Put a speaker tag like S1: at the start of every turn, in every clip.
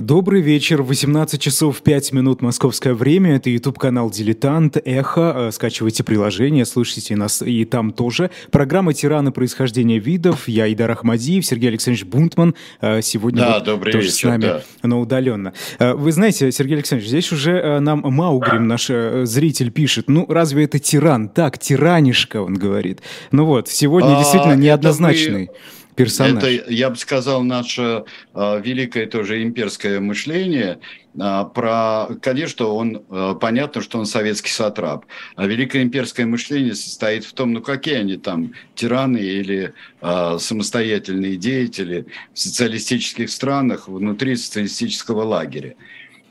S1: Добрый вечер, 18 часов 5 минут московское время, это YouTube-канал «Дилетант», «Эхо», э, скачивайте приложение, слушайте нас и там тоже. Программа «Тираны. Происхождение видов», я Идар Ахмадиев, Сергей Александрович Бунтман, э, сегодня
S2: да,
S1: вот
S2: добрый
S1: тоже
S2: вечер,
S1: с нами,
S2: да.
S1: но удаленно. Э, вы знаете, Сергей Александрович, здесь уже нам Маугрим, наш зритель, пишет, ну разве это тиран? Так, тиранишка, он говорит. Ну вот, сегодня а, действительно неоднозначный. Вы персонаж.
S2: Это, я бы сказал, наше э, великое тоже имперское мышление. Э, про, конечно, он э, понятно, что он советский сатрап. А великое имперское мышление состоит в том, ну какие они там тираны или э, самостоятельные деятели в социалистических странах внутри социалистического лагеря.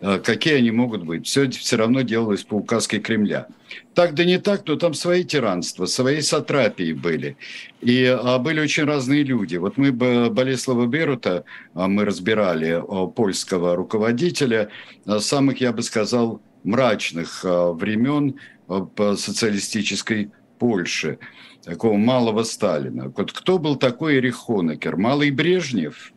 S2: Э, какие они могут быть. Все все равно делалось по указке Кремля. Так да не так, но там свои тиранства, свои сатрапии были. И а, были очень разные люди. Вот мы Болеслава Берута, а, мы разбирали а, польского руководителя, а, самых, я бы сказал, мрачных времен социалистической Польши, такого малого Сталина. Вот кто был такой Эрих Хонекер? Малый Брежнев?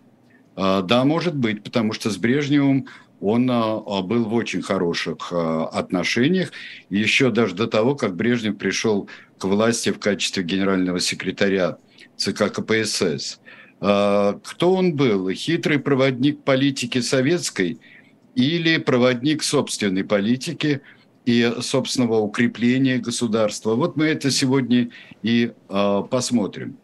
S2: Да, может быть, потому что с Брежневым он а, а, был в очень хороших а, отношениях, еще даже до того, как Брежнев пришел к власти в качестве генерального секретаря ЦК КПСС. Кто он был? Хитрый проводник политики советской или проводник собственной политики и собственного укрепления государства? Вот мы это сегодня и посмотрим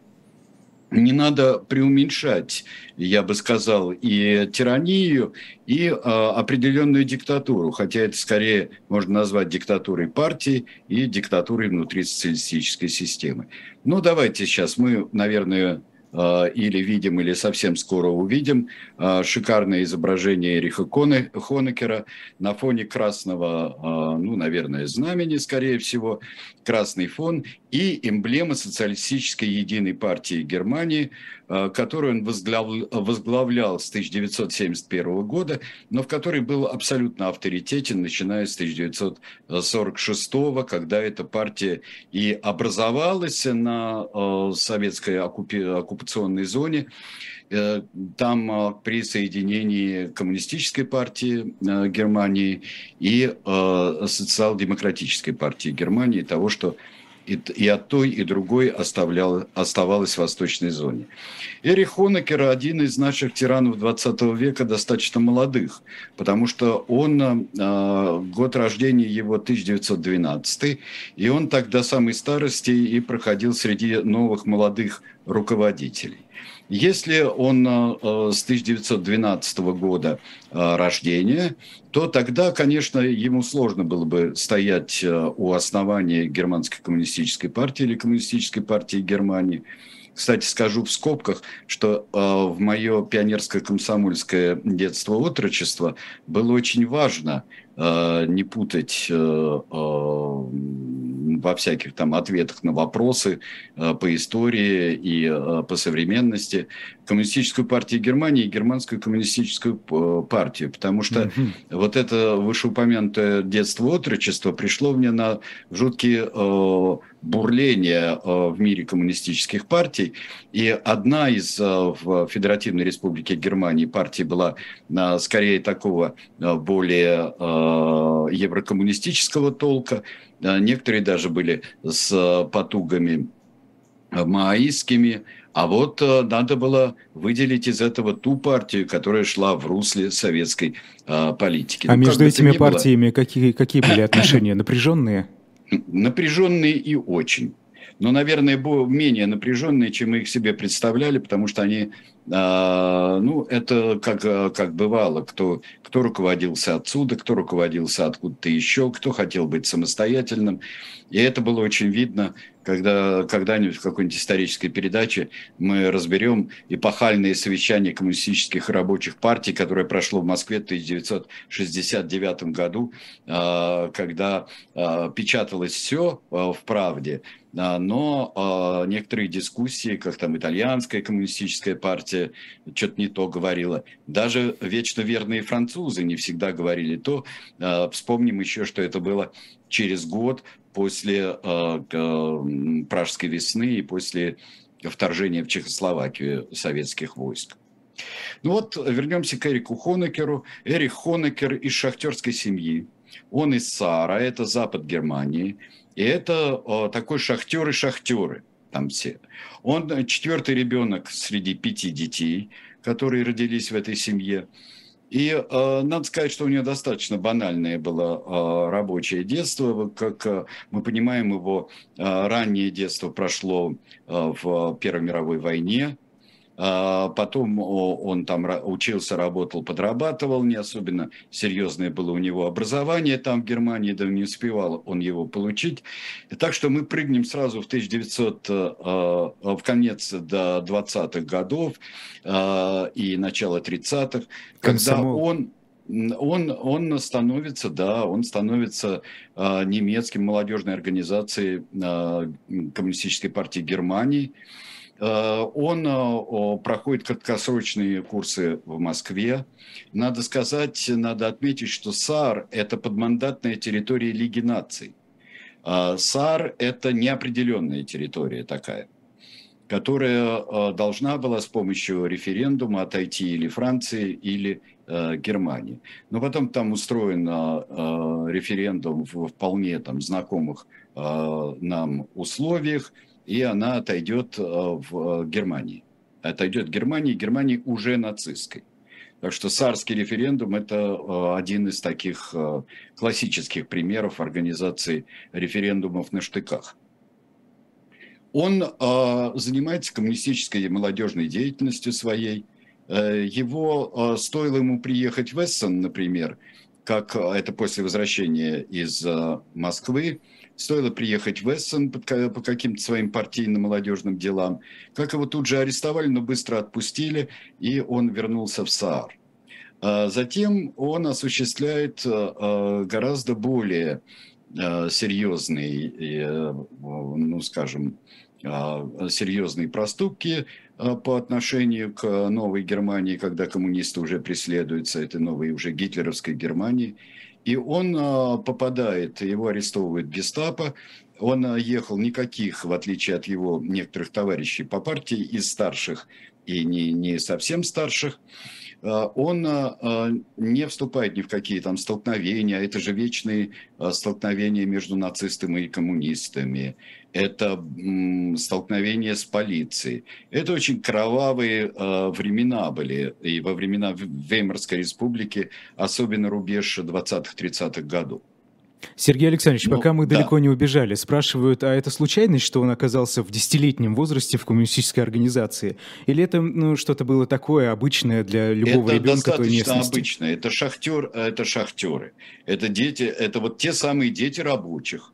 S2: не надо преуменьшать, я бы сказал, и тиранию, и э, определенную диктатуру, хотя это скорее можно назвать диктатурой партии и диктатурой внутри социалистической системы. Ну, давайте сейчас мы, наверное, а, или видим, или совсем скоро увидим а, шикарное изображение Эриха Хонекера на фоне красного, а, ну, наверное, знамени, скорее всего, красный фон и эмблема социалистической единой партии Германии – Э, которую он возглавлял с 1971 года, но в которой был абсолютно авторитетен, начиная с 1946, когда эта партия и образовалась на э, советской оккупационной зоне. Э, там при соединении коммунистической партии Германии и социал-демократической партии Германии, того, что и, и от той, и другой оставлял, оставалась в восточной зоне. Эрих Хонекер – один из наших тиранов 20 века, достаточно молодых, потому что он, э, год рождения его 1912, и он тогда самой старости и проходил среди новых молодых руководителей. Если он э, с 1912 года э, рождения, то тогда, конечно, ему сложно было бы стоять э, у основания германской коммунистической партии или коммунистической партии Германии. Кстати, скажу в скобках, что э, в мое пионерское комсомольское детство отрочество было очень важно э, не путать э, э, во всяких там ответах на вопросы э, по истории и э, по современности коммунистическую партию Германии и германскую коммунистическую э, партию, потому что mm-hmm. вот это вышеупомянутое детство отрочество пришло мне на жуткие бурления э, в мире коммунистических партий, и одна из э, в Федеративной Республике Германии партий была э, скорее такого более еврокоммунистического толка, некоторые даже были с потугами маоистскими, а вот надо было выделить из этого ту партию, которая шла в русле советской политики.
S1: А ну, между этими партиями было... какие, какие были отношения? Напряженные?
S2: Напряженные и очень. Но, наверное, менее напряженные, чем мы их себе представляли, потому что они а, ну, это как, как бывало, кто, кто руководился отсюда, кто руководился откуда-то еще, кто хотел быть самостоятельным. И это было очень видно, когда когда-нибудь в какой-нибудь исторической передаче мы разберем эпохальные совещания коммунистических рабочих партий, которое прошло в Москве в 1969 году, а, когда а, печаталось все в «Правде», но некоторые дискуссии, как там итальянская коммунистическая партия, что-то не то говорила. Даже вечно верные французы не всегда говорили то. А, вспомним еще, что это было через год после а, Пражской весны и после вторжения в Чехословакию советских войск. Ну вот вернемся к Эрику Хонекеру. Эрик Хонекер из шахтерской семьи. Он из Сара, это запад Германии. И это о, такой шахтеры-шахтеры там все. Он четвертый ребенок среди пяти детей, которые родились в этой семье. И э, надо сказать, что у него достаточно банальное было э, рабочее детство. Как э, мы понимаем, его э, раннее детство прошло э, в Первой мировой войне. А, потом он там учился, работал, подрабатывал, не особенно серьезное было у него образование там в Германии, да не успевал он его получить. Так что мы прыгнем сразу в 1900, э, э, в конец до 20-х годов э, и начало 30-х, когда он он, он становится, да, он становится э, немецким молодежной организацией э, Коммунистической партии Германии. Э, он э, проходит краткосрочные курсы в Москве. Надо сказать, надо отметить, что САР – это подмандатная территория Лиги наций. А САР – это неопределенная территория такая, которая э, должна была с помощью референдума отойти или Франции, или Германии. Но потом там устроен референдум в вполне там, знакомых нам условиях – и она отойдет э, в э, Германии. Отойдет в Германии, Германии уже нацистской. Так что сарский референдум – это э, один из таких классических примеров организации референдумов на штыках. Он занимается коммунистической молодежной деятельностью своей. Его стоило ему приехать в Эссен, например, как это после возвращения из Москвы, стоило приехать в Эссен по каким-то своим партийным молодежным делам, как его тут же арестовали, но быстро отпустили, и он вернулся в СААР. А затем он осуществляет э, э, гораздо более э, серьезные, ну, скажем, серьезные проступки по отношению к новой Германии, когда коммунисты уже преследуются этой новой уже гитлеровской Германии. И он а, попадает, его арестовывает гестапо, он а, ехал никаких, в отличие от его некоторых товарищей по партии, из старших и не, не совсем старших, он не вступает ни в какие там столкновения, это же вечные столкновения между нацистами и коммунистами это столкновение с полицией. Это очень кровавые э, времена были, и во времена Веймарской республики, особенно рубеж 20-30-х годов.
S1: Сергей Александрович, ну, пока мы да. далеко не убежали, спрашивают, а это случайность, что он оказался в десятилетнем возрасте в коммунистической организации? Или это ну, что-то было такое обычное для любого это ребенка той местности?
S2: Это обычное. Это, шахтер, это шахтеры. Это дети, это вот те самые дети рабочих.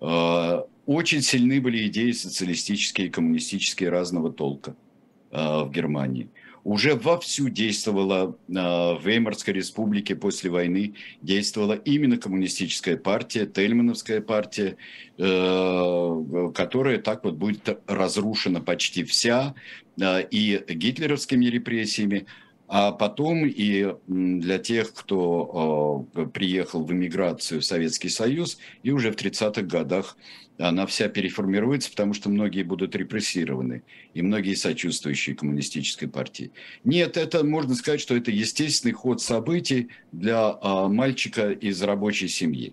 S2: Э, очень сильны были идеи социалистические и коммунистические разного толка э, в Германии. Уже вовсю действовала э, в Веймарской республике после войны, действовала именно коммунистическая партия, Тельмановская партия, э, которая так вот будет разрушена почти вся и гитлеровскими репрессиями, а потом и для тех, кто приехал в эмиграцию в Советский Союз, и уже в 30-х годах она вся переформируется, потому что многие будут репрессированы, и многие сочувствующие коммунистической партии. Нет, это можно сказать, что это естественный ход событий для а, мальчика из рабочей семьи.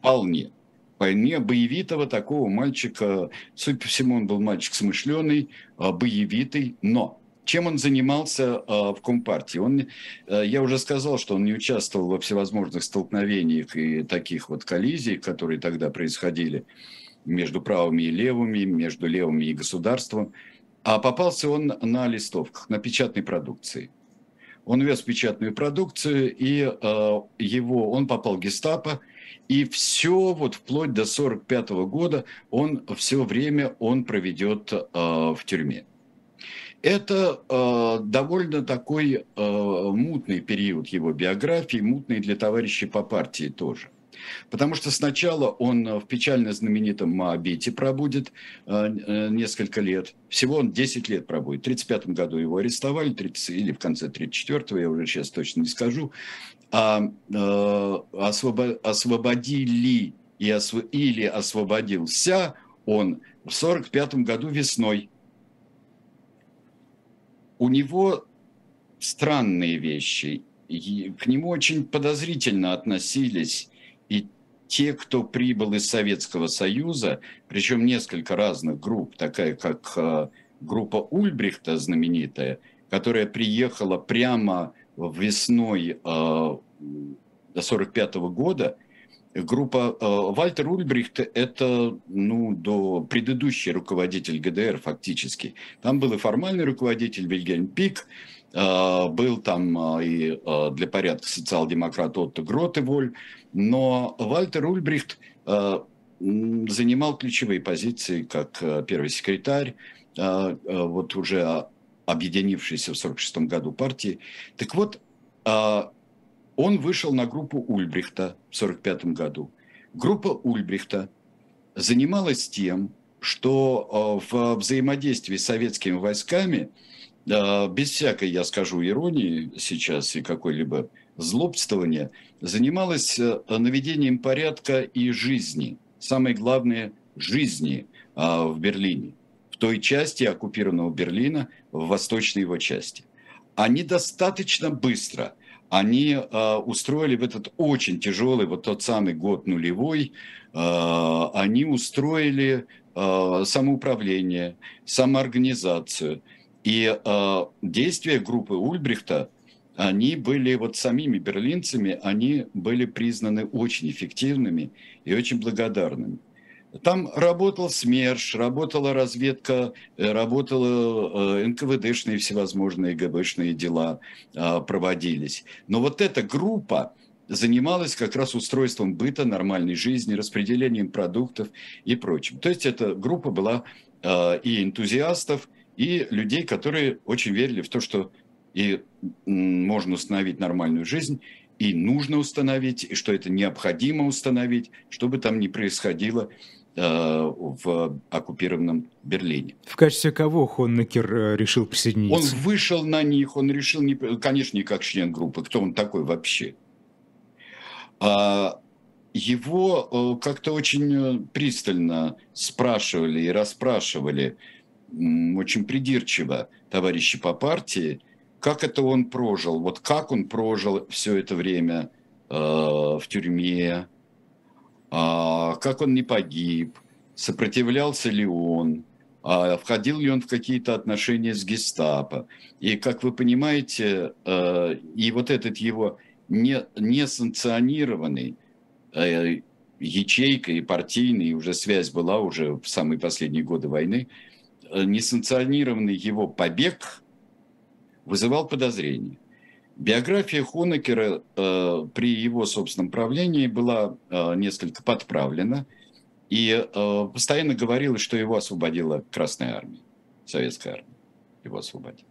S2: Вполне. Вполне боевитого такого мальчика, судя по всему, он был мальчик смышленый, а, боевитый, но чем он занимался э, в Компартии? Он, э, я уже сказал, что он не участвовал во всевозможных столкновениях и таких вот коллизий, которые тогда происходили между правыми и левыми, между левыми и государством. А попался он на листовках, на печатной продукции. Он вез печатную продукцию, и э, его, он попал в гестапо, и все, вот вплоть до 1945 года, он все время он проведет э, в тюрьме. Это э, довольно такой э, мутный период его биографии, мутный для товарищей по партии тоже. Потому что сначала он в печально знаменитом Моабите пробудет э, э несколько лет. Всего он 10 лет пробудет. В 1935 году его арестовали, 30, или в конце 1934, я уже сейчас точно не скажу. А, э, освобо, освободили и осв, или освободился он в 1945 году весной у него странные вещи. И к нему очень подозрительно относились и те, кто прибыл из Советского Союза, причем несколько разных групп, такая как э, группа Ульбрихта знаменитая, которая приехала прямо весной э, до 45 года, группа э, Вальтер Ульбрихт – это ну, до предыдущий руководитель ГДР фактически. Там был и формальный руководитель Вильгельм Пик, э, был там э, и для порядка социал-демократ Отто Гротеволь, но Вальтер Ульбрихт занимал ключевые позиции как первый секретарь, вот уже объединившейся в 1946 году партии. Так вот, он вышел на группу Ульбрихта в 1945 году. Группа Ульбрихта занималась тем, что э, в взаимодействии с советскими войсками, э, без всякой, я скажу, иронии сейчас и какой-либо злобствования, занималась э, наведением порядка и жизни. Самое главное – жизни в Берлине, в той части оккупированного Берлина, в восточной его части. Они достаточно быстро – они э, устроили в этот очень тяжелый, вот тот самый год нулевой, э, они устроили э, самоуправление, самоорганизацию. И э, действия группы Ульбрихта, они были вот самими берлинцами, они были признаны очень эффективными и очень благодарными. Там работал СМЕРШ, работала разведка, э, работала э, НКВДшные всевозможные ГБшные дела а, проводились. Но вот эта группа занималась как раз устройством быта, нормальной жизни, распределением продуктов и прочим. То есть эта группа была а, и энтузиастов, и людей, которые очень верили в то, что и можно установить нормальную жизнь, и нужно установить, и что это необходимо установить, что бы там ни происходило в оккупированном Берлине.
S1: В качестве кого Хоннекер э, решил присоединиться?
S2: Он вышел на них, он решил, не, конечно, не как член группы, кто он такой вообще. А его э, как-то очень пристально спрашивали и расспрашивали, очень придирчиво товарищи по партии, как это он прожил, вот как он прожил все это время в тюрьме, а, как он не погиб, сопротивлялся ли он, а входил ли он в какие-то отношения с гестапо. И, как вы понимаете, э, и вот этот его не, несанкционированный э, ячейка и партийный, уже связь была уже в самые последние годы войны, э, несанкционированный его побег вызывал подозрения. Биография Хонекера э, при его собственном правлении была э, несколько подправлена, и э, постоянно говорилось, что его освободила Красная Армия, Советская Армия его освободила.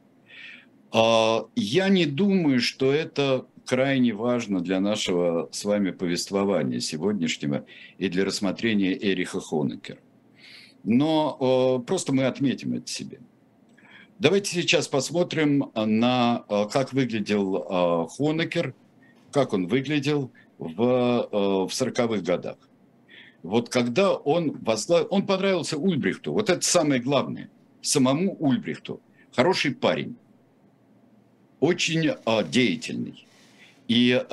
S2: Э, я не думаю, что это крайне важно для нашего с вами повествования сегодняшнего и для рассмотрения Эриха Хонекера. Но э, просто мы отметим это себе. Давайте сейчас посмотрим на э, как выглядел э, Хонекер, как он выглядел в, э, в 40-х годах. Вот когда он возглавил, он понравился Ульбрихту, вот это самое главное, самому Ульбрихту. Хороший парень, очень деятельный и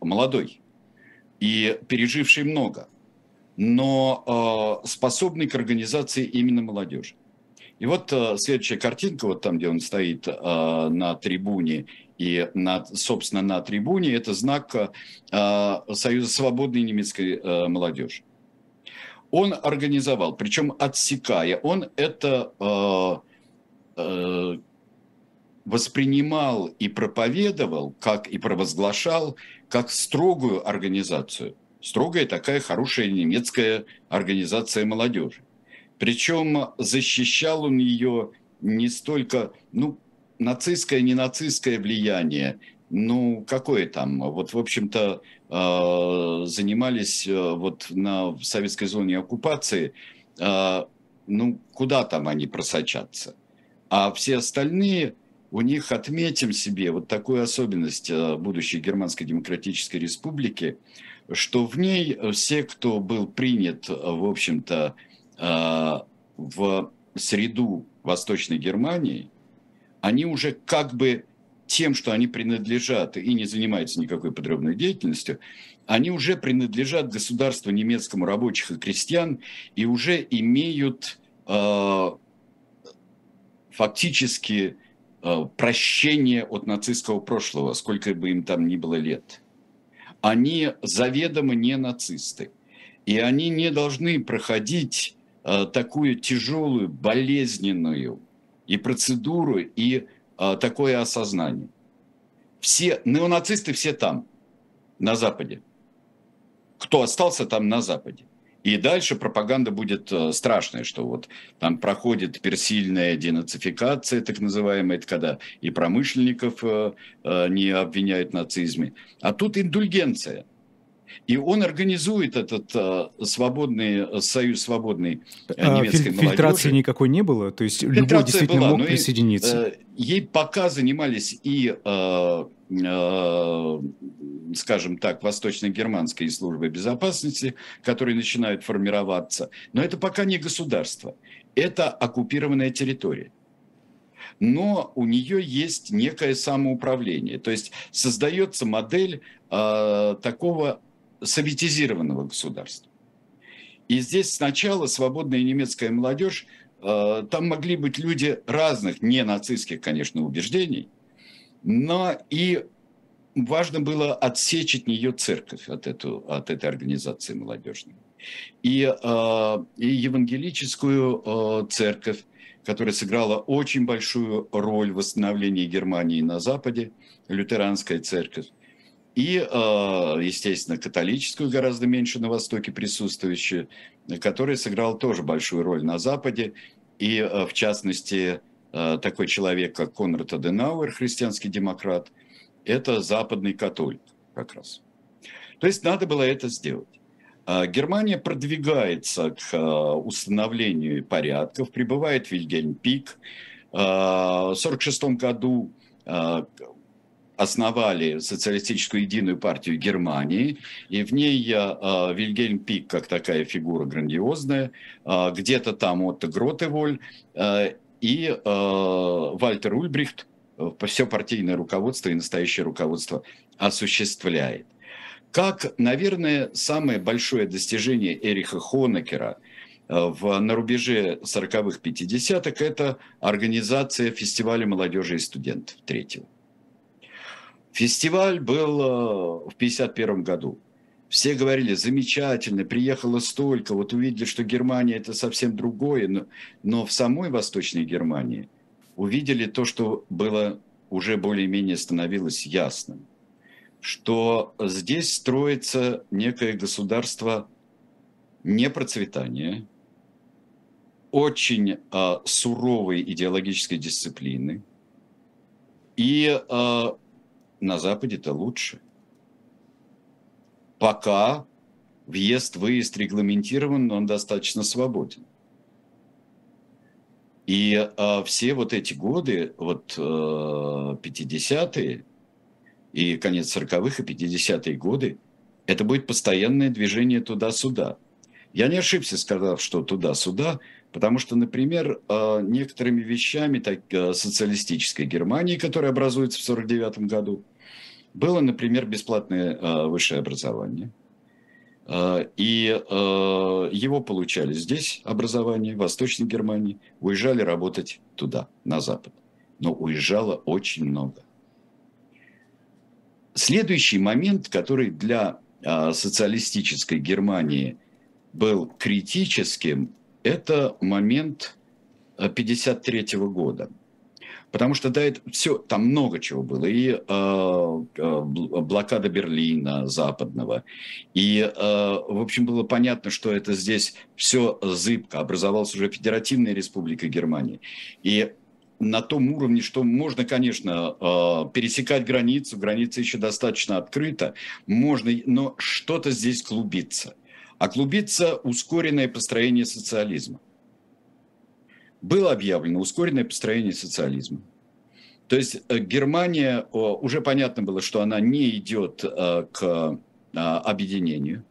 S2: молодой, и переживший много, но способный к организации именно молодежи. И вот э, следующая картинка, вот там, где он стоит э, на трибуне, и, на, собственно, на трибуне, это знак э, Союза свободной немецкой э, молодежи. Он организовал, причем отсекая, он это э, э, воспринимал и проповедовал, как и провозглашал, как строгую организацию. Строгая такая хорошая немецкая организация молодежи. Причем защищал он ее не столько, ну, нацистское, не нацистское влияние, ну, какое там? Вот, в общем-то, э, занимались э, вот на советской зоне оккупации, э, ну, куда там они просочатся? А все остальные, у них отметим себе вот такую особенность будущей Германской Демократической Республики, что в ней все, кто был принят, в общем-то, Э, в среду Восточной Германии, они уже как бы тем, что они принадлежат и не занимаются никакой подрывной деятельностью, они уже принадлежат государству немецкому рабочих и крестьян и уже имеют э, фактически э, прощение от нацистского прошлого, сколько бы им там ни было лет. Они заведомо не нацисты. И они не должны проходить э, такую тяжелую, болезненную и процедуру, и э, такое осознание. Все неонацисты все там, на Западе. Кто остался там на Западе. И дальше пропаганда будет э, страшная, что вот там проходит персильная денацификация, так называемая, это когда и промышленников э, э, не обвиняют в нацизме. А тут индульгенция. И он организует этот э, свободный союз свободный
S1: а, немецкой филь- Фильтрации никакой не было? То есть Фильтрация любой действительно была, мог присоединиться?
S2: Э, ей пока занимались и э, Э, скажем так, восточно-германской службы безопасности, которые начинают формироваться. Но это пока не государство, это оккупированная территория. Но у нее есть некое самоуправление, то есть создается модель э, такого советизированного государства. И здесь сначала свободная немецкая молодежь, э, там могли быть люди разных, не нацистских, конечно, убеждений, но и важно было отсечь от нее церковь, от, эту, от этой организации молодежной. И, э, и евангелическую э, церковь, которая сыграла очень большую роль в восстановлении Германии на Западе, лютеранская церковь, и, э, естественно, католическую, гораздо меньше на Востоке присутствующую, которая сыграла тоже большую роль на Западе, и, в частности, Э, такой человек, как Конрад Аденауэр, христианский демократ, это западный католик как раз. То есть надо было это сделать. А Германия продвигается к э, установлению порядков, прибывает Вильгельм Пик. Э, в 1946 году основали социалистическую единую партию Германии, и в ней Вильгельм Пик, как такая фигура грандиозная, где-то там Отто Гротеволь, и э, Вальтер Ульбрихт э, все партийное руководство и настоящее руководство осуществляет. Как, наверное, самое большое достижение Эриха Хонекера э, в, на рубеже 40-х, 50-х – это организация фестиваля молодежи и студентов третьего. Фестиваль был э, в 1951 году. Все говорили, замечательно, приехало столько, вот увидели, что Германия это совсем другое, но, но в самой Восточной Германии увидели то, что было уже более-менее становилось ясным, что здесь строится некое государство непроцветания, очень э, суровой идеологической дисциплины, и э, на Западе это лучше – пока въезд-выезд регламентирован, но он достаточно свободен. И э, все вот эти годы, вот э, 50-е и конец 40-х и 50-е годы, это будет постоянное движение туда-сюда. Я не ошибся, сказав, что туда-сюда, потому что, например, э, некоторыми вещами так, э, социалистической Германии, которая образуется в 1949 году, было, например, бесплатное э, высшее образование. Э, и э, его получали здесь образование, в Восточной Германии, уезжали работать туда, на Запад. Но уезжало очень много. Следующий момент, который для социалистической Германии был критическим, это момент 1953 года – Потому что да, это все, там много чего было. И э, э блокада Берлина западного. И, э, в общем, было понятно, что это здесь все зыбко. Образовалась уже Федеративная Республика Германии. И на том уровне, что можно, конечно, э, пересекать границу, граница еще достаточно открыта, можно, но что-то здесь клубится. А клубится ускоренное построение социализма было объявлено ускоренное построение социализма. То есть э, Германия, уже понятно было, что она не идет э, к э, объединению.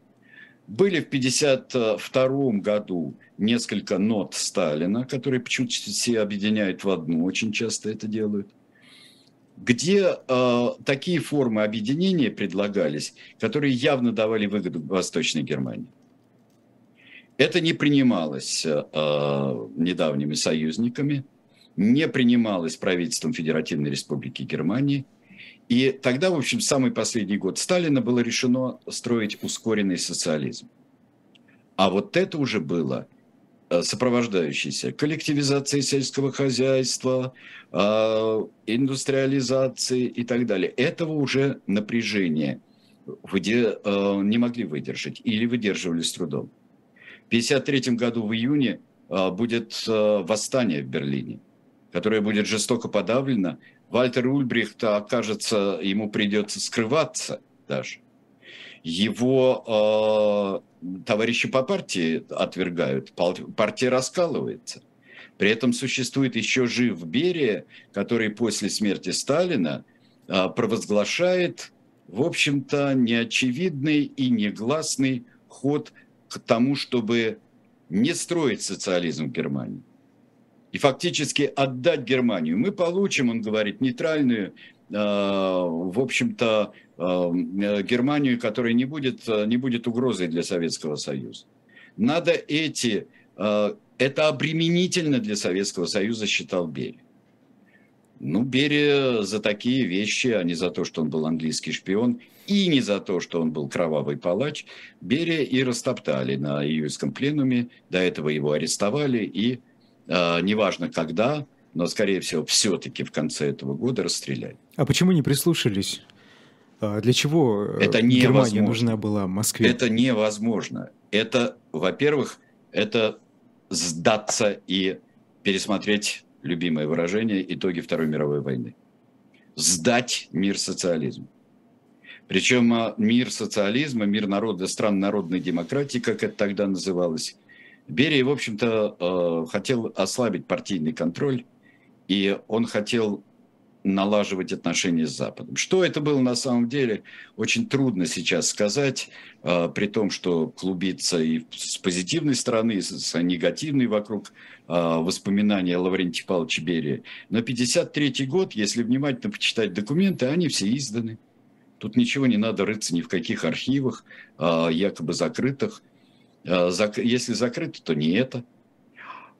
S2: Были в 1952 году несколько нот Сталина, которые почему-то все объединяют в одну, очень часто это делают. где э, такие формы объединения предлагались, которые явно давали выгоду Восточной Германии. Это не принималось э, недавними союзниками, не принималось правительством Федеративной Республики Германии. И тогда, в общем, самый последний год Сталина было решено строить ускоренный социализм. А вот это уже было Э, сопровождающейся коллективизации сельского хозяйства, э, индустриализации и так далее. Этого уже напряжение где э, не могли выдержать или выдерживали с трудом. В 1953 году в июне будет восстание в Берлине, которое будет жестоко подавлено. Вальтер Ульбрихт окажется, ему придется скрываться даже. Его товарищи по партии отвергают, партия раскалывается. При этом существует еще жив Берия, который после смерти Сталина а, провозглашает, в общем-то, неочевидный и негласный ход к тому, чтобы не строить социализм в Германии. И фактически отдать Германию. Мы получим, он говорит, нейтральную, а, в общем-то, э, Германию, которая не будет, э, не будет угрозой для Советского Союза. Надо эти... Э, это обременительно для Советского Союза, считал Берия. Ну, Берия за такие вещи, а не за то, что он был английский шпион, и не за то, что он был кровавый палач, Берия и растоптали на июльском пленуме. До этого его арестовали и, э, неважно когда, но, скорее всего, все-таки в конце этого года расстреляли.
S1: А почему не прислушались? А для чего э, это Германия нужна была Москве?
S2: Это невозможно. Это, во-первых, это сдаться и пересмотреть любимое выражение итоги Второй мировой войны. Сдать мир социализму. Причем а, мир социализма, мир народа, стран народной демократии, как это тогда называлось, Берия, в общем-то, э, хотел ослабить партийный контроль, и он хотел налаживать отношения с Западом. Что это было на самом деле, очень трудно сейчас сказать, э, при том, что клубится и с позитивной стороны, и с негативной вокруг э, воспоминания Лаврентия Павловича Берия. Но 1953 год, если внимательно почитать документы, они все изданы. Тут ничего не надо рыться ни в каких архивах, э, якобы закрытых. Зак... Если закрыто, то не это.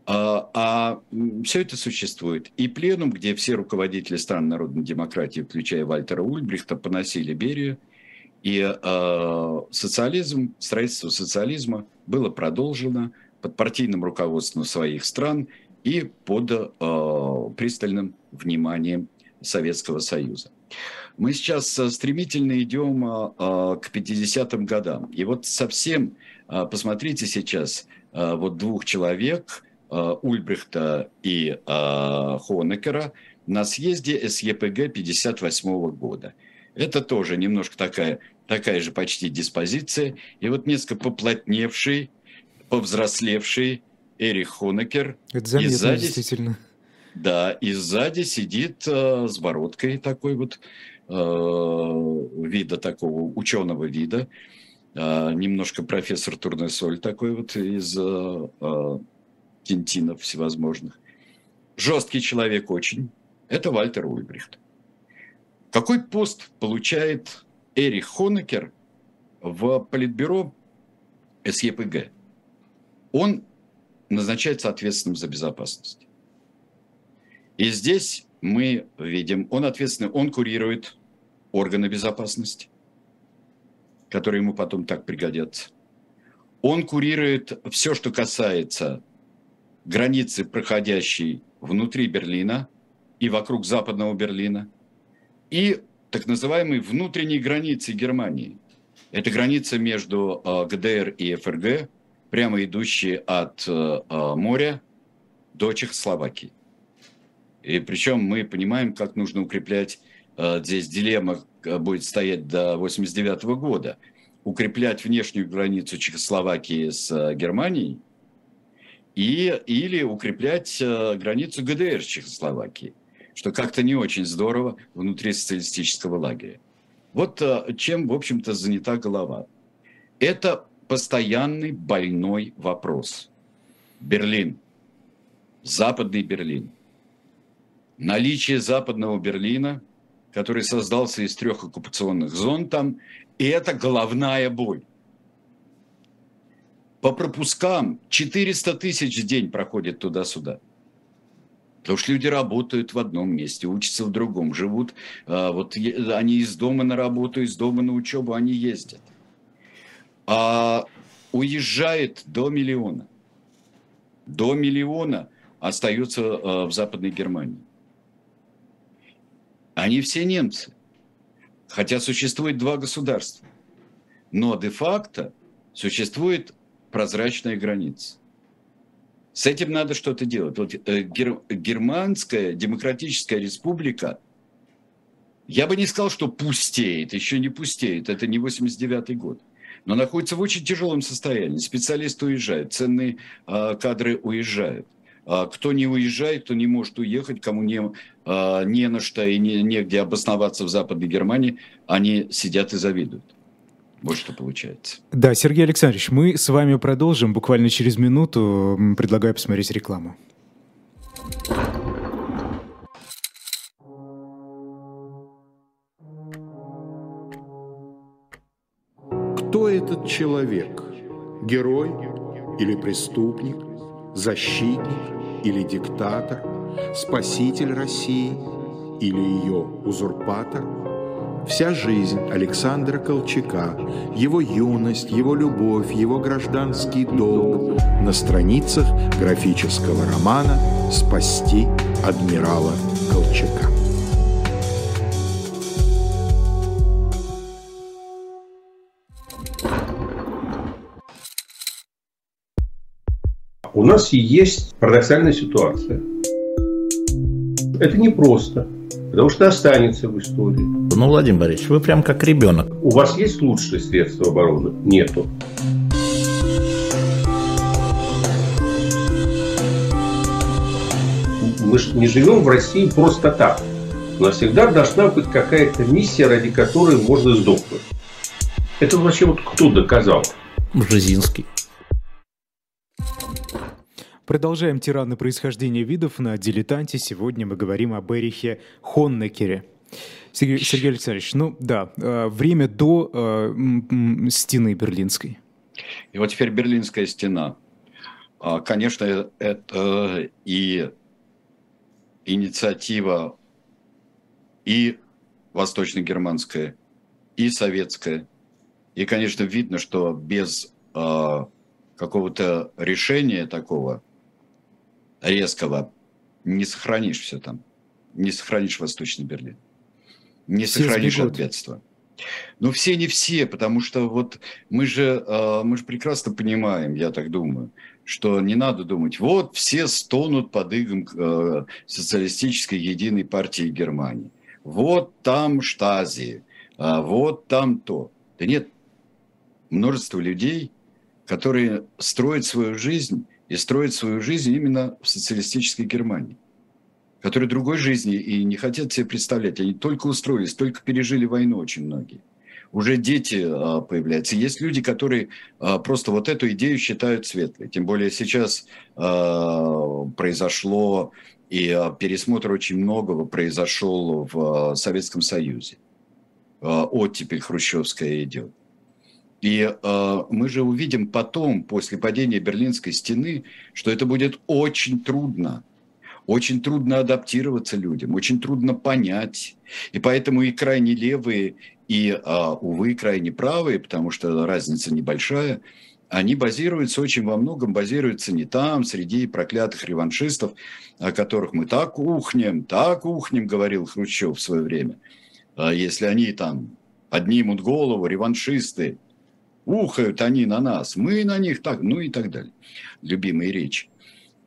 S2: А, а все это существует. И пленум, где все руководители стран народной демократии, включая Вальтера Ульбрихта, поносили Берию, и э, социализм, строительство социализма было продолжено под партийным руководством своих стран и под э, пристальным вниманием Советского Союза. Мы сейчас стремительно идем э, к 50-м годам. И вот совсем, э, посмотрите сейчас, э, вот двух человек – Ульбрихта и э, Хонекера на съезде СЕПГ 58 года. Это тоже немножко такая, такая же почти диспозиция. И вот несколько поплотневший, повзрослевший Эрих Хонекер.
S1: Это заметно, и сзади, действительно.
S2: Да, и сзади сидит э, с бородкой такой вот, э, вида такого, ученого вида. Э, немножко профессор Турнесоль такой вот из э, э Тинтинов всевозможных. Жесткий человек очень. Это Вальтер Ульбрихт. Какой пост получает Эрих Хонекер в политбюро СЕПГ? Он назначается ответственным за безопасность. И здесь мы видим, он ответственный, он курирует органы безопасности, которые ему потом так пригодятся. Он курирует все, что касается границы, проходящей внутри Берлина и вокруг западного Берлина, и так называемые внутренние границы Германии. Это граница между э, ГДР и ФРГ, прямо идущие от э, э, моря до Чехословакии. И причем мы понимаем, как нужно укреплять, здесь дилемма будет стоять до 1989 года, укреплять внешнюю границу Чехословакии с Германией – и, или укреплять э, границу ГДР с Чехословакией, что как-то не очень здорово внутри социалистического лагеря. Вот э, чем, в общем-то, занята голова. Это постоянный больной вопрос. Берлин, западный Берлин. Наличие западного Берлина который создался из трех оккупационных зон там, и это головная боль. По пропускам 400 тысяч в день проходит туда-сюда. Потому что люди работают в одном месте, учатся в другом, живут. А, вот они из дома на работу, из дома на учебу, они ездят. А уезжает до миллиона. До миллиона остается а, в Западной Германии. Они все немцы. Хотя существует два государства. Но де-факто существует прозрачная граница. С этим надо что-то делать. Вот э, гер, германская демократическая республика, я бы не сказал, что пустеет, еще не пустеет, это не 89 год, но находится в очень тяжелом состоянии. Специалисты уезжают, ценные э, кадры уезжают. А кто не уезжает, кто не может уехать, кому не, а, не на что и не, негде обосноваться в Западной Германии, они сидят и завидуют. Вот что получается.
S1: Да, Сергей Александрович, мы с вами продолжим буквально через минуту. Предлагаю посмотреть рекламу.
S3: Кто этот человек? Герой или преступник? Защитник или диктатор? Спаситель России или ее узурпатор – Вся жизнь Александра Колчака, его юность, его любовь, его гражданский долг на страницах графического романа «Спасти адмирала Колчака».
S4: У нас есть парадоксальная ситуация. Это непросто. Потому что останется в истории.
S5: Ну, Владимир Борисович, вы прям как ребенок.
S4: У вас есть лучшие средства обороны? Нету. Мы же не живем в России просто так. У нас всегда должна быть какая-то миссия, ради которой можно сдохнуть. Это вообще вот кто доказал?
S5: Бжезинский.
S1: Продолжаем тираны происхождения видов на «Дилетанте». Сегодня мы говорим об Эрихе Хоннекере. Сергей, Сергей Александрович, ну да, э, время до э, стены Берлинской.
S2: И вот теперь Берлинская стена. А, конечно, это и инициатива и восточно-германская, и советская. И, конечно, видно, что без а, какого-то решения такого резкого не сохранишь все там. Не сохранишь Восточный Берлин. Не все сохранишь сбегут. от бедства. Ну, все не все, потому что вот мы же, а, мы же прекрасно понимаем, я так думаю, что не надо думать, вот все стонут под игом а, социалистической единой партии Германии. Вот там штази, а, вот там то. Да нет, множество людей, которые строят свою жизнь и строят свою жизнь именно в социалистической Германии, которые другой жизни и не хотят себе представлять. Они только устроились, только пережили войну очень многие. Уже дети а, появляются. Есть люди, которые а, просто вот эту идею считают светлой. Тем более сейчас а, произошло, и пересмотр очень многого произошел в Советском Союзе. Оттепель хрущевская идет. И э, мы же увидим потом, после падения Берлинской стены, что это будет очень трудно. Очень трудно адаптироваться людям, очень трудно понять. И поэтому и крайне левые, и, э, увы, крайне правые, потому что разница небольшая, они базируются очень во многом, базируются не там, среди проклятых реваншистов, о которых мы так ухнем, так ухнем, говорил Хрущев в свое время. А если они там поднимут голову, реваншисты, ухают они на нас, мы на них так, ну и так далее. Любимые речи.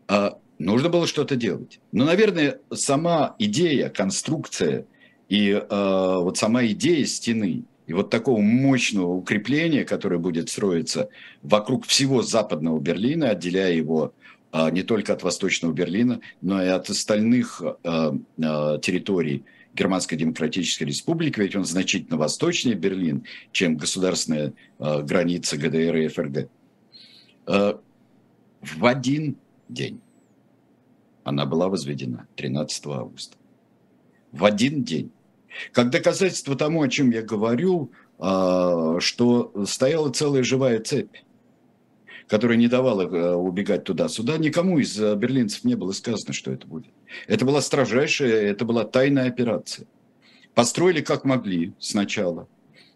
S2: А нужно было что-то делать. Но, наверное, сама идея, конструкция и а, вот сама идея стены и вот такого мощного укрепления, которое будет строиться вокруг всего западного Берлина, отделяя его а, не только от восточного Берлина, но и от остальных а, а, территорий Германской Демократической Республики, ведь он значительно восточнее Берлин, чем государственная э, граница ГДР и ФРГ. Э, в один день она была возведена, 13 августа. В один день. Как доказательство тому, о чем я говорю, а, что стояла целая живая цепь которая не давала э, убегать туда-сюда, никому из э, берлинцев не было сказано, что это будет. Это была строжайшая, это была тайная операция. Построили как могли сначала.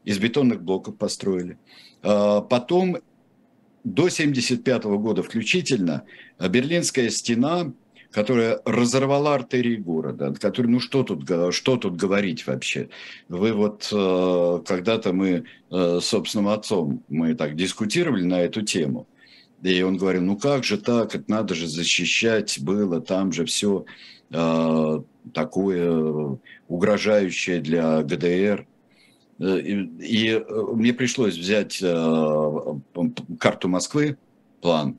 S2: Из бетонных блоков построили. А потом до 1975 года включительно Берлинская стена, которая разорвала артерии города, который, ну что тут, что тут говорить вообще? Вы вот э, когда-то мы с собственным отцом мы так дискутировали на эту тему – и он говорил, ну как же так, это надо же защищать было, там же все э, такое угрожающее для ГДР. Э, и, и э, мне пришлось взять э, карту Москвы, план,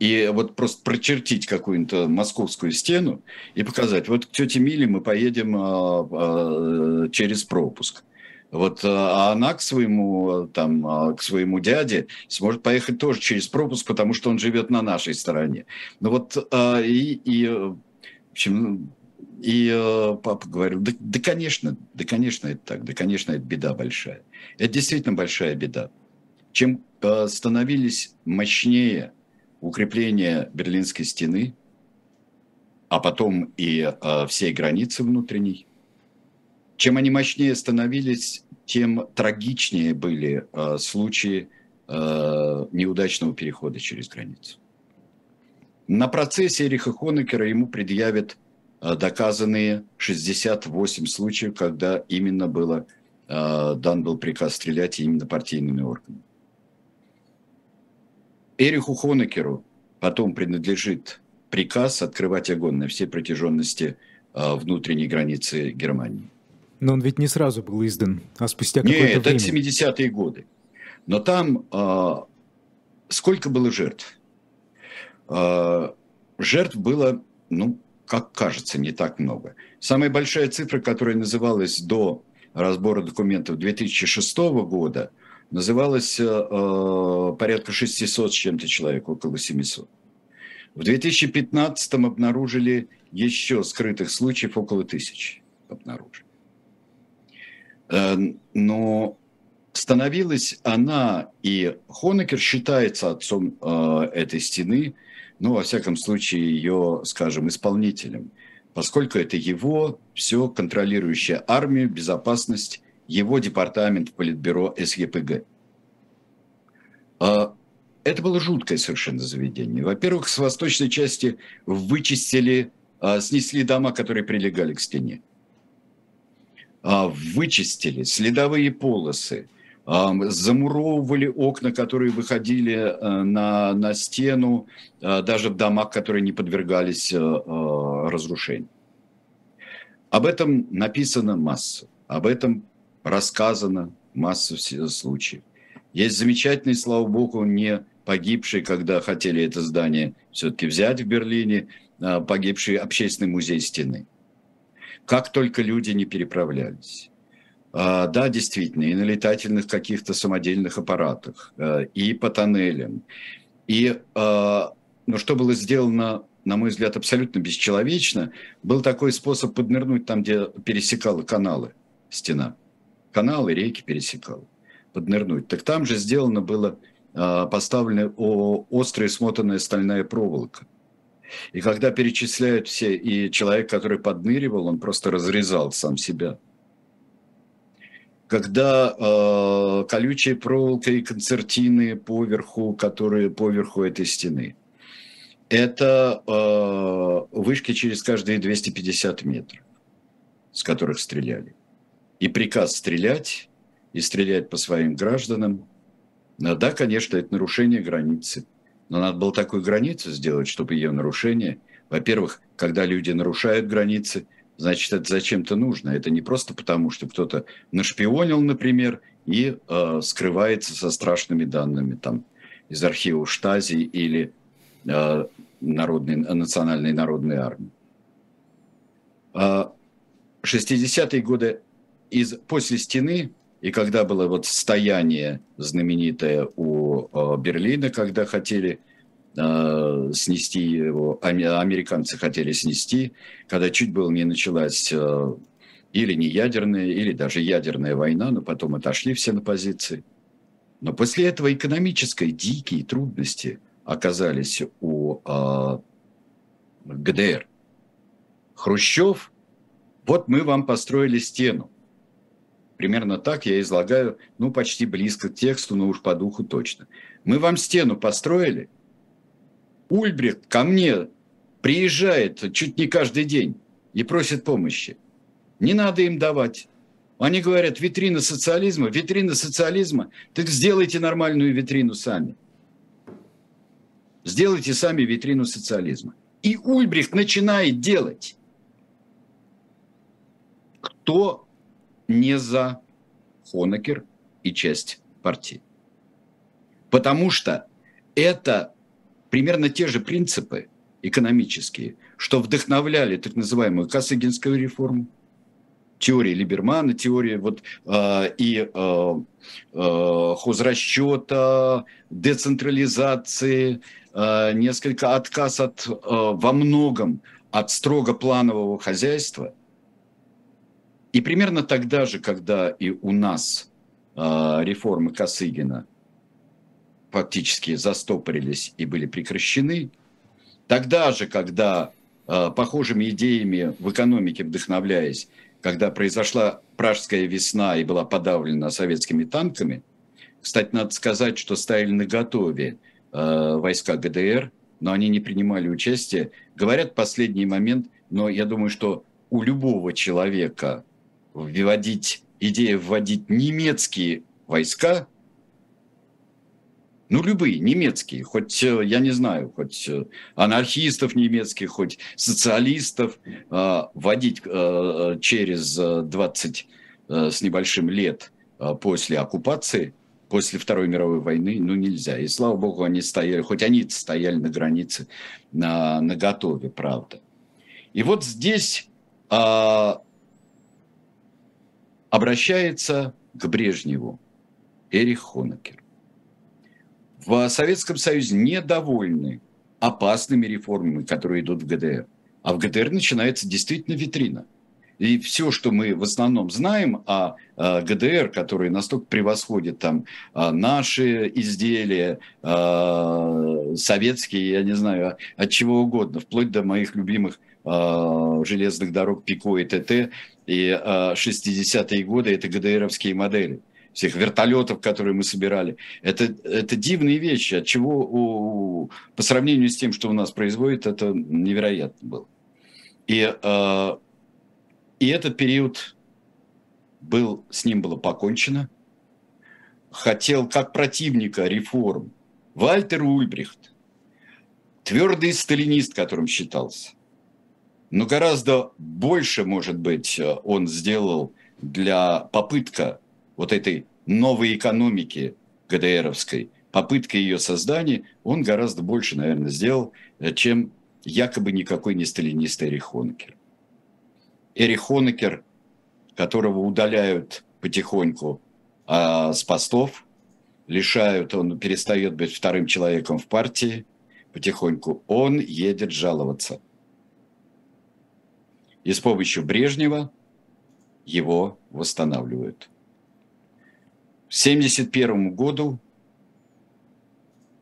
S2: и вот просто прочертить какую-нибудь московскую стену и показать, вот к тете Миле мы поедем э, э, через пропуск. Вот, э, а она к своему, там, а, к своему дяде сможет поехать тоже через пропуск, потому что он живет на нашей стороне. Ну вот, а, и, и в общем, и э, папа говорил, да, да, конечно, да, конечно, это так, да, конечно, это беда большая. Это действительно большая беда. Чем становились мощнее укрепления Берлинской стены, а потом и всей границы внутренней, чем они мощнее становились, тем трагичнее были э, случаи э, неудачного перехода через границу. На процессе Эриха Хонекера ему предъявят э, доказанные 68 случаев, когда именно было, э, дан был приказ стрелять именно партийными органами. Эриху Хонекеру потом принадлежит приказ открывать огонь на всей протяженности э, внутренней границы Германии.
S1: Но он ведь не сразу был издан, а спустя какое-то Нет,
S2: время. Нет, это 70-е годы. Но там э, сколько было жертв? Э, жертв было, ну, как кажется, не так много. Самая большая цифра, которая называлась до разбора документов 2006 года, называлась э, порядка 600 с чем-то человек, около 700. В 2015 обнаружили еще скрытых случаев около тысячи обнаружили. Э, но становилась она, и Хонекер считается отцом э, этой стены, ну, во всяком случае, ее, скажем, исполнителем, поскольку это его все контролирующая армию, безопасность, его департамент Политбюро СЕПГ. А, это было жуткое совершенно заведение. Во-первых, с восточной части вычистили, а, снесли дома, которые прилегали к стене. А, вычистили следовые полосы, замуровывали окна, которые выходили на, на стену, даже в домах, которые не подвергались разрушению. Об этом написано масса, об этом рассказано масса случаев. Есть замечательный, слава богу, не погибший, когда хотели это здание все-таки взять в Берлине, погибший общественный музей стены – как только люди не переправлялись. А, да, действительно, и на летательных каких-то самодельных аппаратах, а, и по тоннелям. И, а, но что было сделано, на мой взгляд, абсолютно бесчеловечно, был такой способ поднырнуть там, где пересекала каналы стена. Каналы, реки пересекала. Поднырнуть. Так там же сделано было, поставлена острая смотанная стальная проволока – и когда перечисляют все, и человек, который подныривал, он просто разрезал сам себя. Когда э, колючая проволока и концертины поверху, которые поверху этой стены. Это э, вышки через каждые 250 метров, с которых стреляли. И приказ стрелять, и стрелять по своим гражданам. Да, конечно, это нарушение границы но надо было такую границу сделать, чтобы ее нарушение... Во-первых, когда люди нарушают границы, значит, это зачем-то нужно. Это не просто потому, что кто-то нашпионил, например, и э, скрывается со страшными данными там, из архива Штази или э, народной, национальной народной армии. 60-е а, годы из, после стены и когда было вот стояние знаменитое у э, Берлина, когда хотели э, снести его, американцы хотели снести, когда чуть было не началась э, или не ядерная, или даже ядерная война, но потом отошли все на позиции. Но после этого экономической дикие трудности оказались у э, ГДР. Хрущев, вот мы вам построили стену. Примерно так я излагаю, ну, почти близко к тексту, но уж по духу точно. Мы вам стену построили. Ульбрихт ко мне приезжает чуть не каждый день и просит помощи. Не надо им давать. Они говорят, витрина социализма, витрина социализма. Так сделайте нормальную витрину сами. Сделайте сами витрину социализма. И Ульбрихт начинает делать. Кто не за Хонекер и часть партии? Потому что это примерно те же принципы экономические, что вдохновляли так называемую Косыгинскую реформу, теория Либермана, теория вот, э, и э, э, хозрасчета, децентрализации, э, несколько отказ от, э, во многом от строго планового хозяйства. И примерно тогда же, когда и у нас э, реформы Косыгина фактически застопорились и были прекращены, тогда же, когда э, похожими идеями в экономике вдохновляясь, когда произошла Пражская весна и была подавлена советскими танками, кстати, надо сказать, что ставили на готове э, войска ГДР, но они не принимали участие. Говорят, последний момент, но я думаю, что у любого человека вводить, идея вводить немецкие войска – ну, любые, немецкие, хоть, э, я не знаю, хоть э, анархистов немецких, хоть социалистов, э, вводить через 20 с небольшим лет после оккупации, после Второй мировой войны, ну, нельзя. И слава богу, они стояли, хоть они стояли на границе, на, на готове, правда. И вот здесь а, обращается к Брежневу Эрих Хонекер в Советском Союзе недовольны опасными реформами, которые идут в ГДР. А в ГДР начинается действительно витрина. И все, что мы в основном знаем о, о ГДР, которые настолько превосходят там а, наши изделия, советские, я не знаю, от чего угодно, вплоть до моих любимых железных дорог ПИКО и ТТ, и э, 60-е годы это ГДРовские модели всех вертолетов, которые мы собирали. Это, это дивные вещи, от чего у, по сравнению с тем, что у нас производит, это невероятно было. И, э, и этот период был, с ним было покончено. Хотел как противника реформ Вальтер Ульбрихт, твердый сталинист, которым считался. Но гораздо больше, может быть, он сделал для попытка вот этой новой экономики ГДРовской, попытка ее создания, он гораздо больше, наверное, сделал, э, чем якобы никакой не сталинист Эрих Хонекер. Эрих Хонекер, которого удаляют потихоньку а, с постов, лишают, он перестает быть вторым человеком в партии, потихоньку он едет жаловаться. И с помощью Брежнева его восстанавливают. 1971 году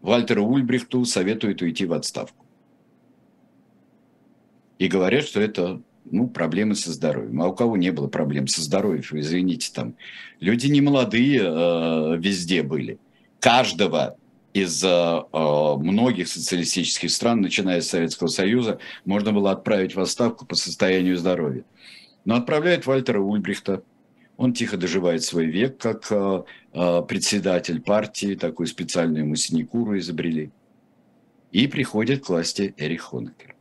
S2: Вальтеру Ульбрихту советуют уйти в отставку. И говорят, что это ну, проблемы со здоровьем. А у кого не было проблем со здоровьем, извините, там люди не молодые э, везде были. Каждого из э, э, многих социалистических стран, начиная с Советского Союза, можно было отправить в отставку по состоянию здоровья. Но отправляют Вальтера Ульбрихта – он тихо доживает свой век как э, э, председатель партии, такую специальную ему синекуру изобрели. И приходит к власти Эрих Хонекер.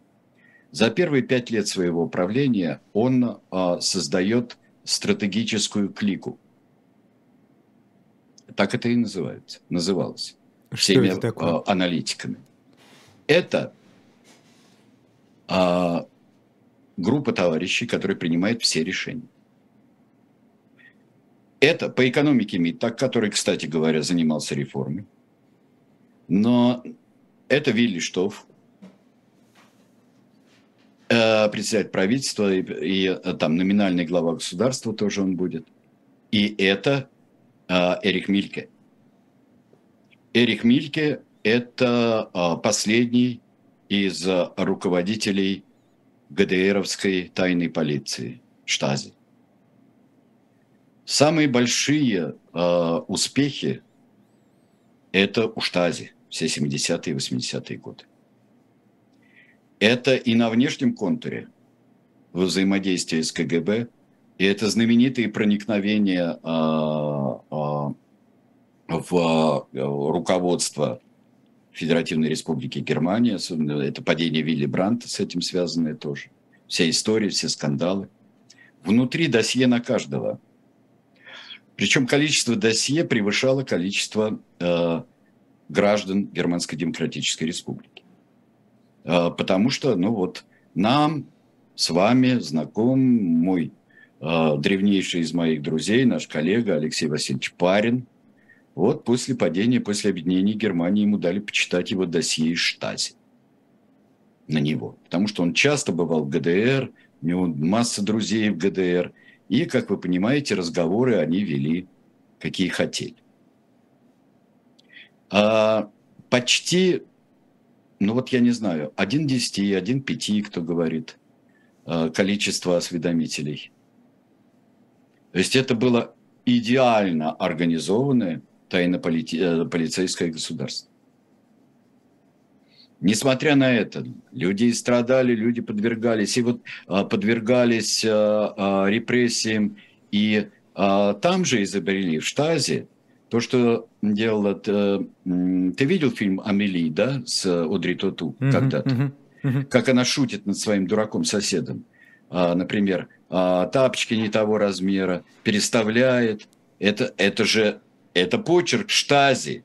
S2: За первые пять лет своего правления он э, создает стратегическую клику. Так это и называется, называлось. Всеми это такое? аналитиками. Это группа товарищей, которые принимают все решения. Это по экономике МИД, так, который, кстати говоря, занимался реформой. Но это Вилли Штоф, э, председатель правительства и, и там номинальный глава государства тоже он будет. И это э, Эрик Мильке. Эрик Мильке – это э, последний из руководителей ГДРовской тайной полиции, Штази. Самые большие э, успехи – это у Штази, все 70-е и 80-е годы. Это и на внешнем контуре во взаимодействии с КГБ, и это знаменитые проникновения э, в руководство Федеративной Республики Германия, особенно это падение Вилли Бранта с этим связанное тоже. Вся история, все скандалы. Внутри досье на каждого. Причем количество досье превышало количество э, граждан Германской Демократической Республики. Э, потому что, ну вот, нам с вами знаком мой э, древнейший из моих друзей, наш коллега Алексей Васильевич Парин – вот после падения, после объединения Германии ему дали почитать его досье из Штази на него. Потому что он часто бывал в ГДР, у него масса друзей в ГДР. И, как вы понимаете, разговоры они вели, какие хотели. А почти, ну вот я не знаю, один десяти, один пяти, кто говорит, а, количество осведомителей. То есть это было идеально организованное тайно-полицейское э, государство. Несмотря на это, люди страдали, люди подвергались, и вот а, подвергались а, а, репрессиям, и там же изобрели в Штазе то, что делала... Ты видел фильм «Амели», да, с Одри Тоту mm-hmm, когда-то? Mm-hmm, mm-hmm. Как она шутит над своим дураком-соседом. Например, тапочки не того размера, переставляет. Это, это же это почерк Штази.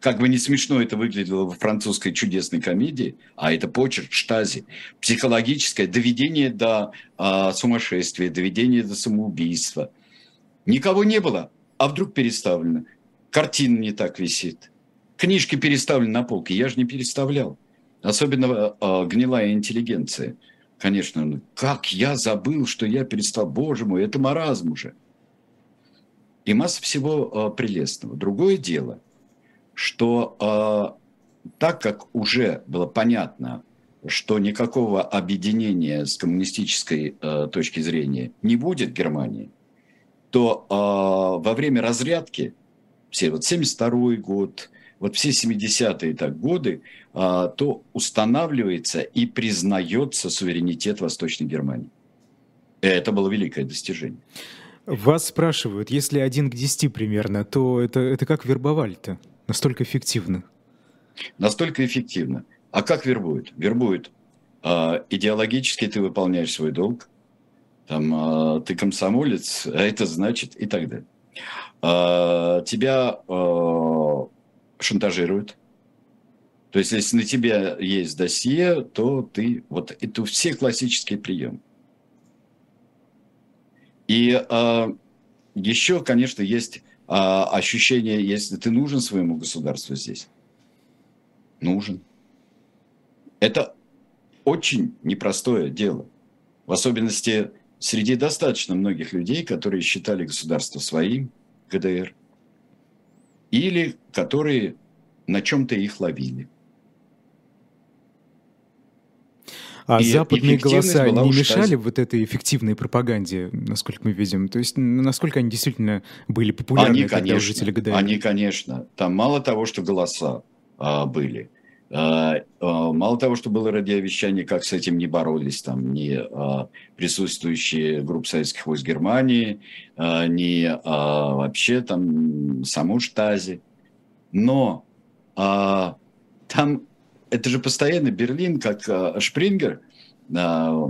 S2: Как бы не смешно это выглядело во французской чудесной комедии, а это почерк Штази. Психологическое доведение до а, сумасшествия, доведение до самоубийства. Никого не было, а вдруг переставлено. Картина не так висит. Книжки переставлены на полке. Я же не переставлял. Особенно а, гнилая интеллигенция. Конечно, ну, как я забыл, что я перестал. Боже мой, это маразм уже и масса всего э, прелестного. Другое дело, что э, так как уже было понятно, что никакого объединения с коммунистической э, точки зрения не будет в Германии, то во время разрядки, все вот 72 год, вот все 70-е так годы, то устанавливается и признается суверенитет Восточной Германии. Это было великое достижение.
S1: Вас спрашивают, если один к десяти примерно, то это, это как вербовали-то? Настолько эффективно?
S2: Настолько эффективно. А как вербуют? Вербуют э, идеологически ты выполняешь свой долг, там, э, ты комсомолец, а это значит и так далее. Э, тебя э, шантажируют. То есть, если на тебя есть досье, то ты... Вот это все классические приемы. И э, еще, конечно, есть э, ощущение, если ты нужен своему государству здесь. Нужен. Это очень непростое дело. В особенности среди достаточно многих людей, которые считали государство своим, ГДР, или которые на чем-то их ловили.
S1: А и западные голоса не мешали вот этой эффективной пропаганде, насколько мы видим? То есть насколько они действительно были популярны
S2: они, конечно, жители ГДР? Они, конечно. Там мало того, что голоса а, были, а, а, мало того, что было радиовещание, как с этим не боролись, там, ни а, присутствующие группы советских войск Германии, а, ни а, вообще там саму Штази. Но а, там это же постоянно Берлин, как а, Шпрингер, а,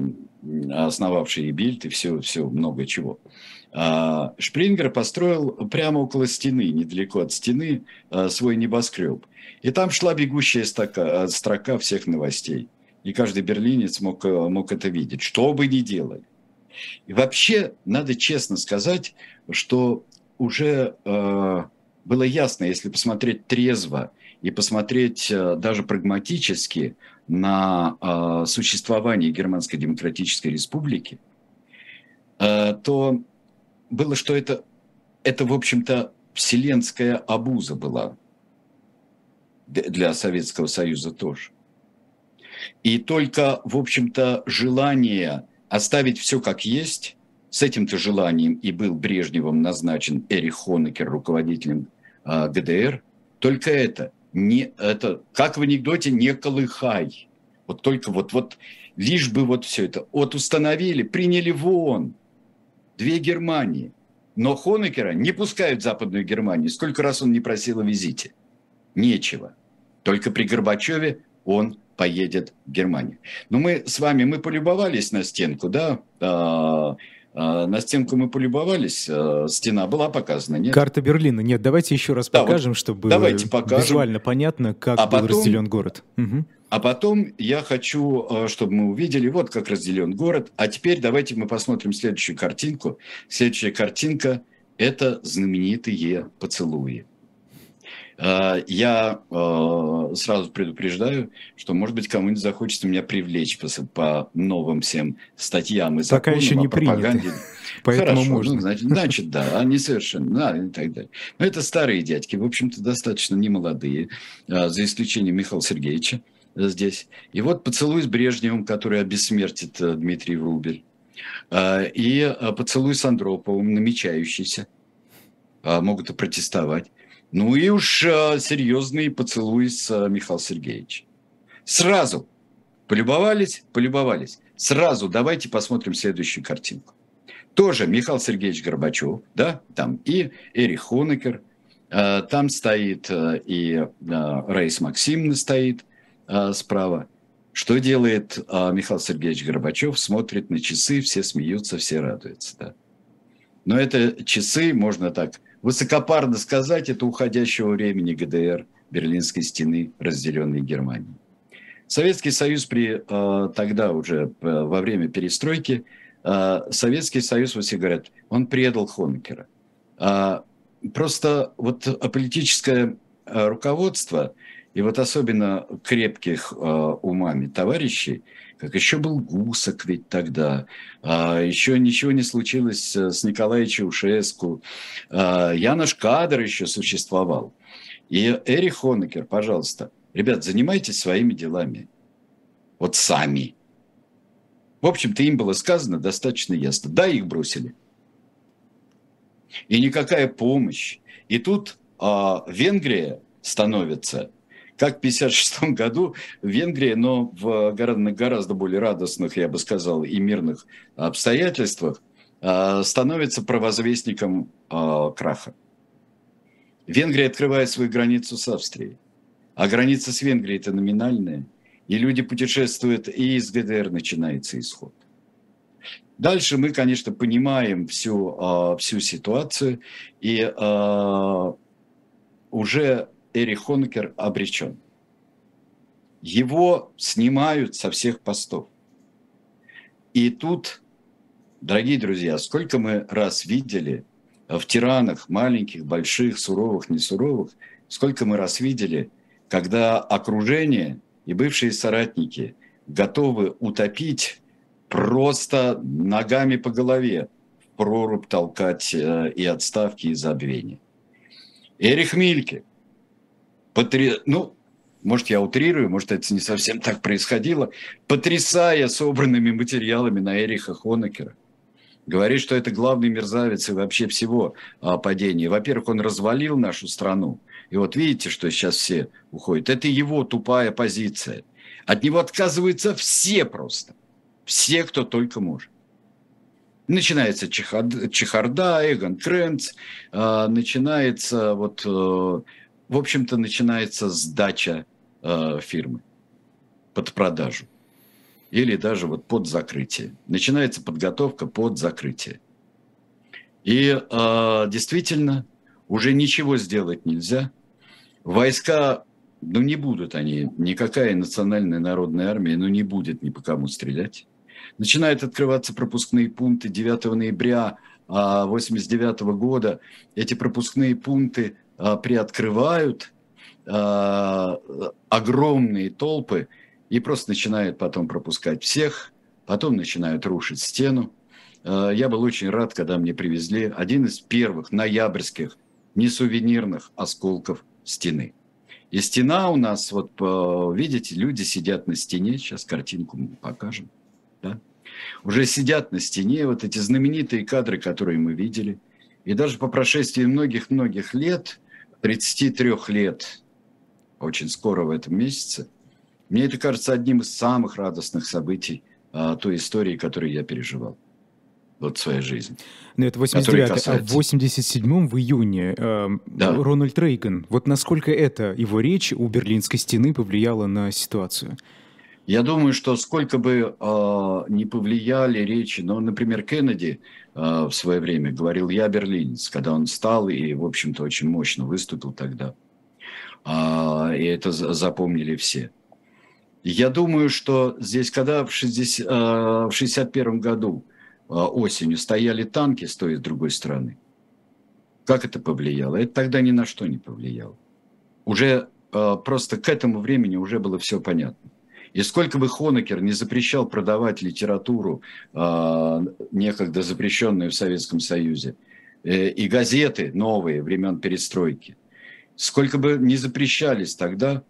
S2: основавший и Бильд, и все, все много чего. А, Шпрингер построил прямо около стены, недалеко от стены, свой небоскреб. И там шла бегущая строка, строка всех новостей. И каждый берлинец мог, мог это видеть, что бы ни делали. И вообще, надо честно сказать, что уже было ясно, если посмотреть трезво и посмотреть э, даже прагматически на э, существование Германской Демократической Республики, э, то было, что это, это в общем-то, вселенская обуза была для Советского Союза тоже. И только, в общем-то, желание оставить все как есть, с этим-то желанием и был Брежневым назначен Эрих Хонекер руководителем ГДР, только это, не, это, как в анекдоте, не колыхай. Вот только вот, вот лишь бы вот все это. Вот установили, приняли вон две Германии. Но Хонекера не пускают в Западную Германию. Сколько раз он не просил о визите? Нечего. Только при Горбачеве он поедет в Германию. Но мы с вами, мы полюбовались на стенку, да, а, на стенку мы полюбовались, а, стена была показана, нет?
S1: Карта Берлина, нет, давайте еще раз да, покажем, вот чтобы давайте покажем. визуально понятно, как а был потом, разделен город. Угу.
S2: А потом я хочу, чтобы мы увидели, вот как разделен город. А теперь давайте мы посмотрим следующую картинку. Следующая картинка – это знаменитые поцелуи. Э, я э, сразу предупреждаю, что, может быть, кому-нибудь захочется меня привлечь по, по новым всем статьям и
S1: законам Пока еще не. Принято. Поэтому
S2: Хорошо,
S1: можно.
S2: Ну, значит, значит, да, они совершенно, да, и так далее. Но это старые дядьки, в общем-то, достаточно немолодые, э, за исключением Михаила Сергеевича здесь. И вот поцелуй с Брежневым, который обессмертит Дмитрий Врубель. И поцелуй с Андроповым, намечающийся. Могут и протестовать. Ну и уж а, серьезный поцелуй с а, Михаилом Сергеевичем. Сразу. Полюбовались? Полюбовались. Сразу давайте посмотрим следующую картинку. Тоже Михаил Сергеевич Горбачев, да, там и Эрих Хонекер, а, там стоит а, и а, Рейс Максимовна стоит а, справа. Что делает а, Михаил Сергеевич Горбачев? Смотрит на часы, все смеются, все радуются. Да. Но это часы, можно так высокопарно сказать, это уходящего времени ГДР, Берлинской стены, разделенной Германией. Советский Союз при, э, тогда уже э, во время перестройки, э, Советский Союз, вот все говорят, он предал Хонекера. А, просто вот политическое руководство, и вот особенно крепких умами товарищей, как еще был Гусак ведь тогда, а, еще ничего не случилось с Николаем Чаушеску, а, Янош Кадр еще существовал. И Эрих Хонекер, пожалуйста, ребят, занимайтесь своими делами. Вот сами. В общем-то, им было сказано достаточно ясно. Да, их бросили. И никакая помощь. И тут а, Венгрия становится как в 1956 году в Венгрии, но в гораздо более радостных, я бы сказал, и мирных обстоятельствах, а, становится провозвестником а, краха. Венгрия открывает свою границу с Австрией, а граница с Венгрией это номинальная, и люди путешествуют, и из ГДР начинается исход. Дальше мы, конечно, понимаем всю, а, всю ситуацию, и уже Эрих Хонекер обречен. Его снимают со всех постов. И тут, дорогие друзья, сколько мы раз видели в тиранах, маленьких, больших, суровых, несуровых, сколько мы раз видели, когда окружение и бывшие соратники готовы утопить просто ногами по голове, в прорубь толкать э, и отставки, и забвения. Эрих Мильке – потри... ну, может, я утрирую, может, это не совсем так происходило, потрясая собранными материалами на Эриха Хонекера. Говорит, что это главный мерзавец и вообще всего а, падения. Во-первых, он развалил нашу страну. И вот видите, что сейчас все уходят. Это его тупая позиция. От него отказываются все просто. Все, кто только может. Начинается чехарда, Эгон Кренц, а, начинается вот э, в общем-то, начинается сдача э, фирмы под продажу или даже вот под закрытие. Начинается подготовка под закрытие. И э, действительно уже ничего сделать нельзя. Войска, ну не будут они, никакая национальная народная армия, ну не будет ни по кому стрелять. Начинают открываться пропускные пункты 9 ноября 1989 года. Эти пропускные пункты а, приоткрывают а, огромные толпы и просто начинают потом пропускать всех, потом начинают рушить стену. А, я был очень рад, когда мне привезли один из первых ноябрьских не сувенирных осколков стены. И стена у нас, вот видите, люди сидят на стене, сейчас картинку мы покажем, да? уже сидят на стене, вот эти знаменитые кадры, которые мы видели. И даже по прошествии многих-многих лет, 33 лет, очень скоро в этом месяце, мне это кажется одним из самых радостных событий а, той истории, которую я переживал вот в своей жизни.
S1: Но ну, это 89 касается... а в 87-м, в июне, э, да. Рональд Рейган. Вот насколько это, его речь у Берлинской стены повлияла на ситуацию?
S2: Я думаю, что сколько бы э, не повлияли речи, ну, например, Кеннеди в свое время говорил «я берлинец», когда он стал и, в общем-то, очень мощно выступил тогда. Э, и это запомнили все. Я думаю, что здесь, когда в, 60, э, в 61 году э, осенью стояли танки с той и с другой стороны, как это повлияло? Это тогда ни на что не повлияло. Уже э, просто к этому времени уже было все понятно. И сколько бы Хонекер не запрещал продавать литературу, э, некогда запрещенную в Советском Союзе, э, и газеты новые времен перестройки, сколько бы не запрещались тогда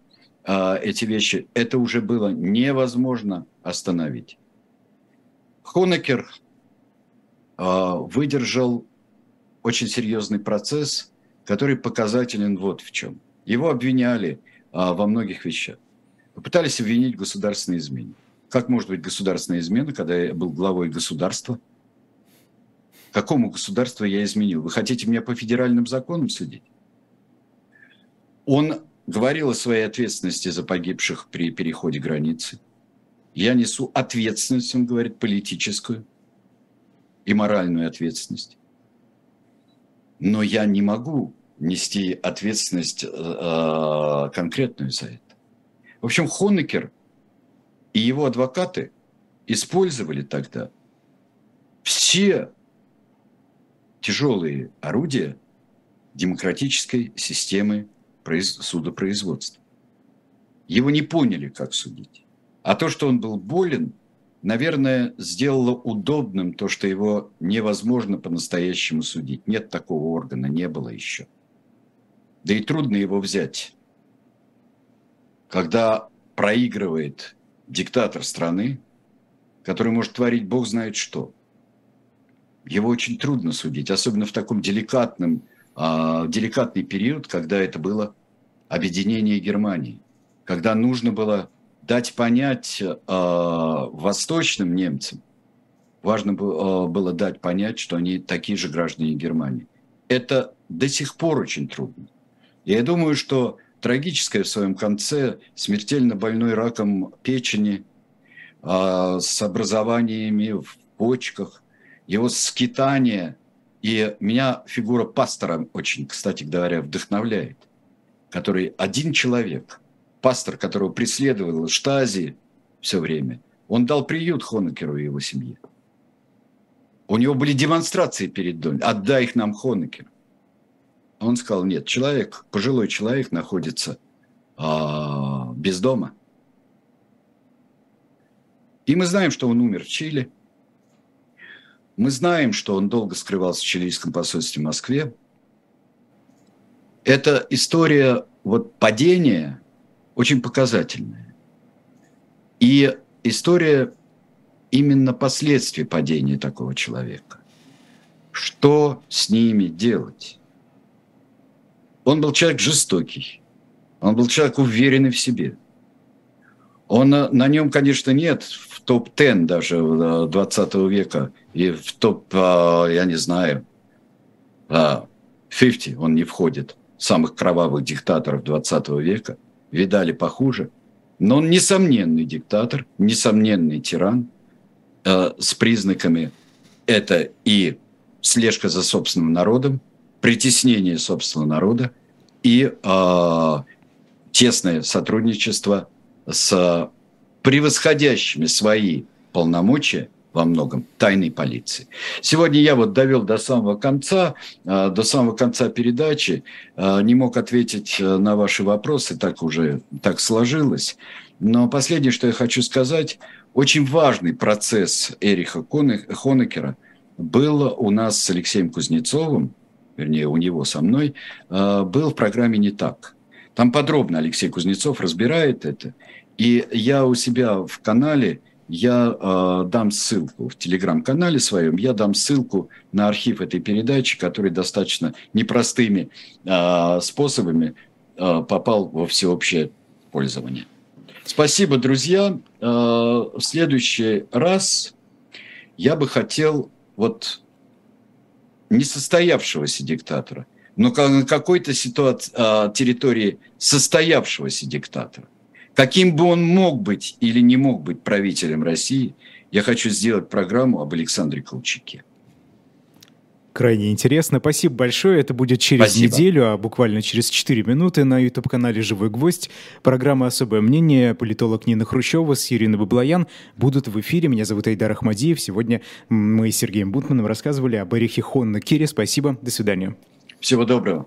S2: э, эти вещи, это уже было невозможно остановить. Хонекер э, выдержал очень серьезный процесс, который показателен вот в чем. Его обвиняли а, во многих вещах попытались обвинить в государственной измене. Как может быть государственная измена, когда я был главой государства? Какому государству я изменил? Вы хотите меня по федеральным законам судить? Он говорил о своей ответственности за погибших при переходе границы. Я несу ответственность, он говорит, политическую и моральную ответственность. Но я не могу нести ответственность э, конкретную за это. В общем, Хонекер и его адвокаты использовали тогда все тяжелые орудия демократической системы судопроизводства. Его не поняли, как судить. А то, что он был болен, наверное, сделало удобным то, что его невозможно по-настоящему судить. Нет такого органа, не было еще. Да и трудно его взять когда проигрывает диктатор страны, который может творить бог знает что. Его очень трудно судить, особенно в таком деликатном, э, деликатный период, когда это было объединение Германии, когда нужно было дать понять э, восточным немцам, важно было дать понять, что они такие же граждане Германии. Это до сих пор очень трудно. Я думаю, что трагическое в своем конце, смертельно больной раком печени, а, с образованиями в почках, его скитание. И меня фигура пастора очень, кстати говоря, вдохновляет, который один человек, пастор, которого преследовал Штази все время, он дал приют Хонекеру и его семье. У него были демонстрации перед домом. Отдай их нам Он сказал, нет, человек, пожилой человек находится а, без дома. И мы знаем, что он умер в Чили. Мы знаем, что он долго скрывался в чилийском посольстве в Москве. Эта история вот падения очень показательная. И история именно последствий падения такого человека. Что с ними делать? Он был человек жестокий. Он был человек уверенный в себе. Он, на нем, конечно, нет в топ-10 даже 20 э, века и в топ, а, я не знаю, 50 а, он не входит, самых кровавых диктаторов 20 века. Видали похуже. Но он несомненный диктатор, несомненный тиран э, с признаками это и слежка за собственным народом, притеснение собственного народа и э, тесное сотрудничество с превосходящими свои полномочия во многом тайной полиции. Сегодня я вот довел до самого конца, э, до самого конца передачи, э, не мог ответить э, на ваши вопросы, так уже так сложилось. Но последнее, что я хочу сказать, очень важный процесс Эриха Хонекера был у нас с Алексеем Кузнецовым, вернее, у него со мной, был в программе «Не так». Там подробно Алексей Кузнецов разбирает это. И я у себя в канале – я э, дам ссылку в телеграм-канале своем, я дам ссылку на архив этой передачи, который достаточно непростыми э, способами э, попал во всеобщее пользование. Спасибо, друзья. Э, в следующий раз я бы хотел вот несостоявшегося диктатора, но на какой-то ситуации, э, территории состоявшегося диктатора Каким бы он мог быть или не мог быть правителем России, я хочу сделать программу об Александре Колчаке.
S1: Крайне интересно. Спасибо большое. Это будет через Спасибо. неделю, а буквально через 4 минуты на YouTube-канале «Живой гвоздь». Программа «Особое мнение». Политолог Нина Хрущева с Ириной Баблоян будут в эфире. Меня зовут Айдар Ахмадиев. Сегодня мы с Сергеем Бутманом рассказывали об Эрихе Хонна Кире. Спасибо. До свидания.
S2: Всего доброго.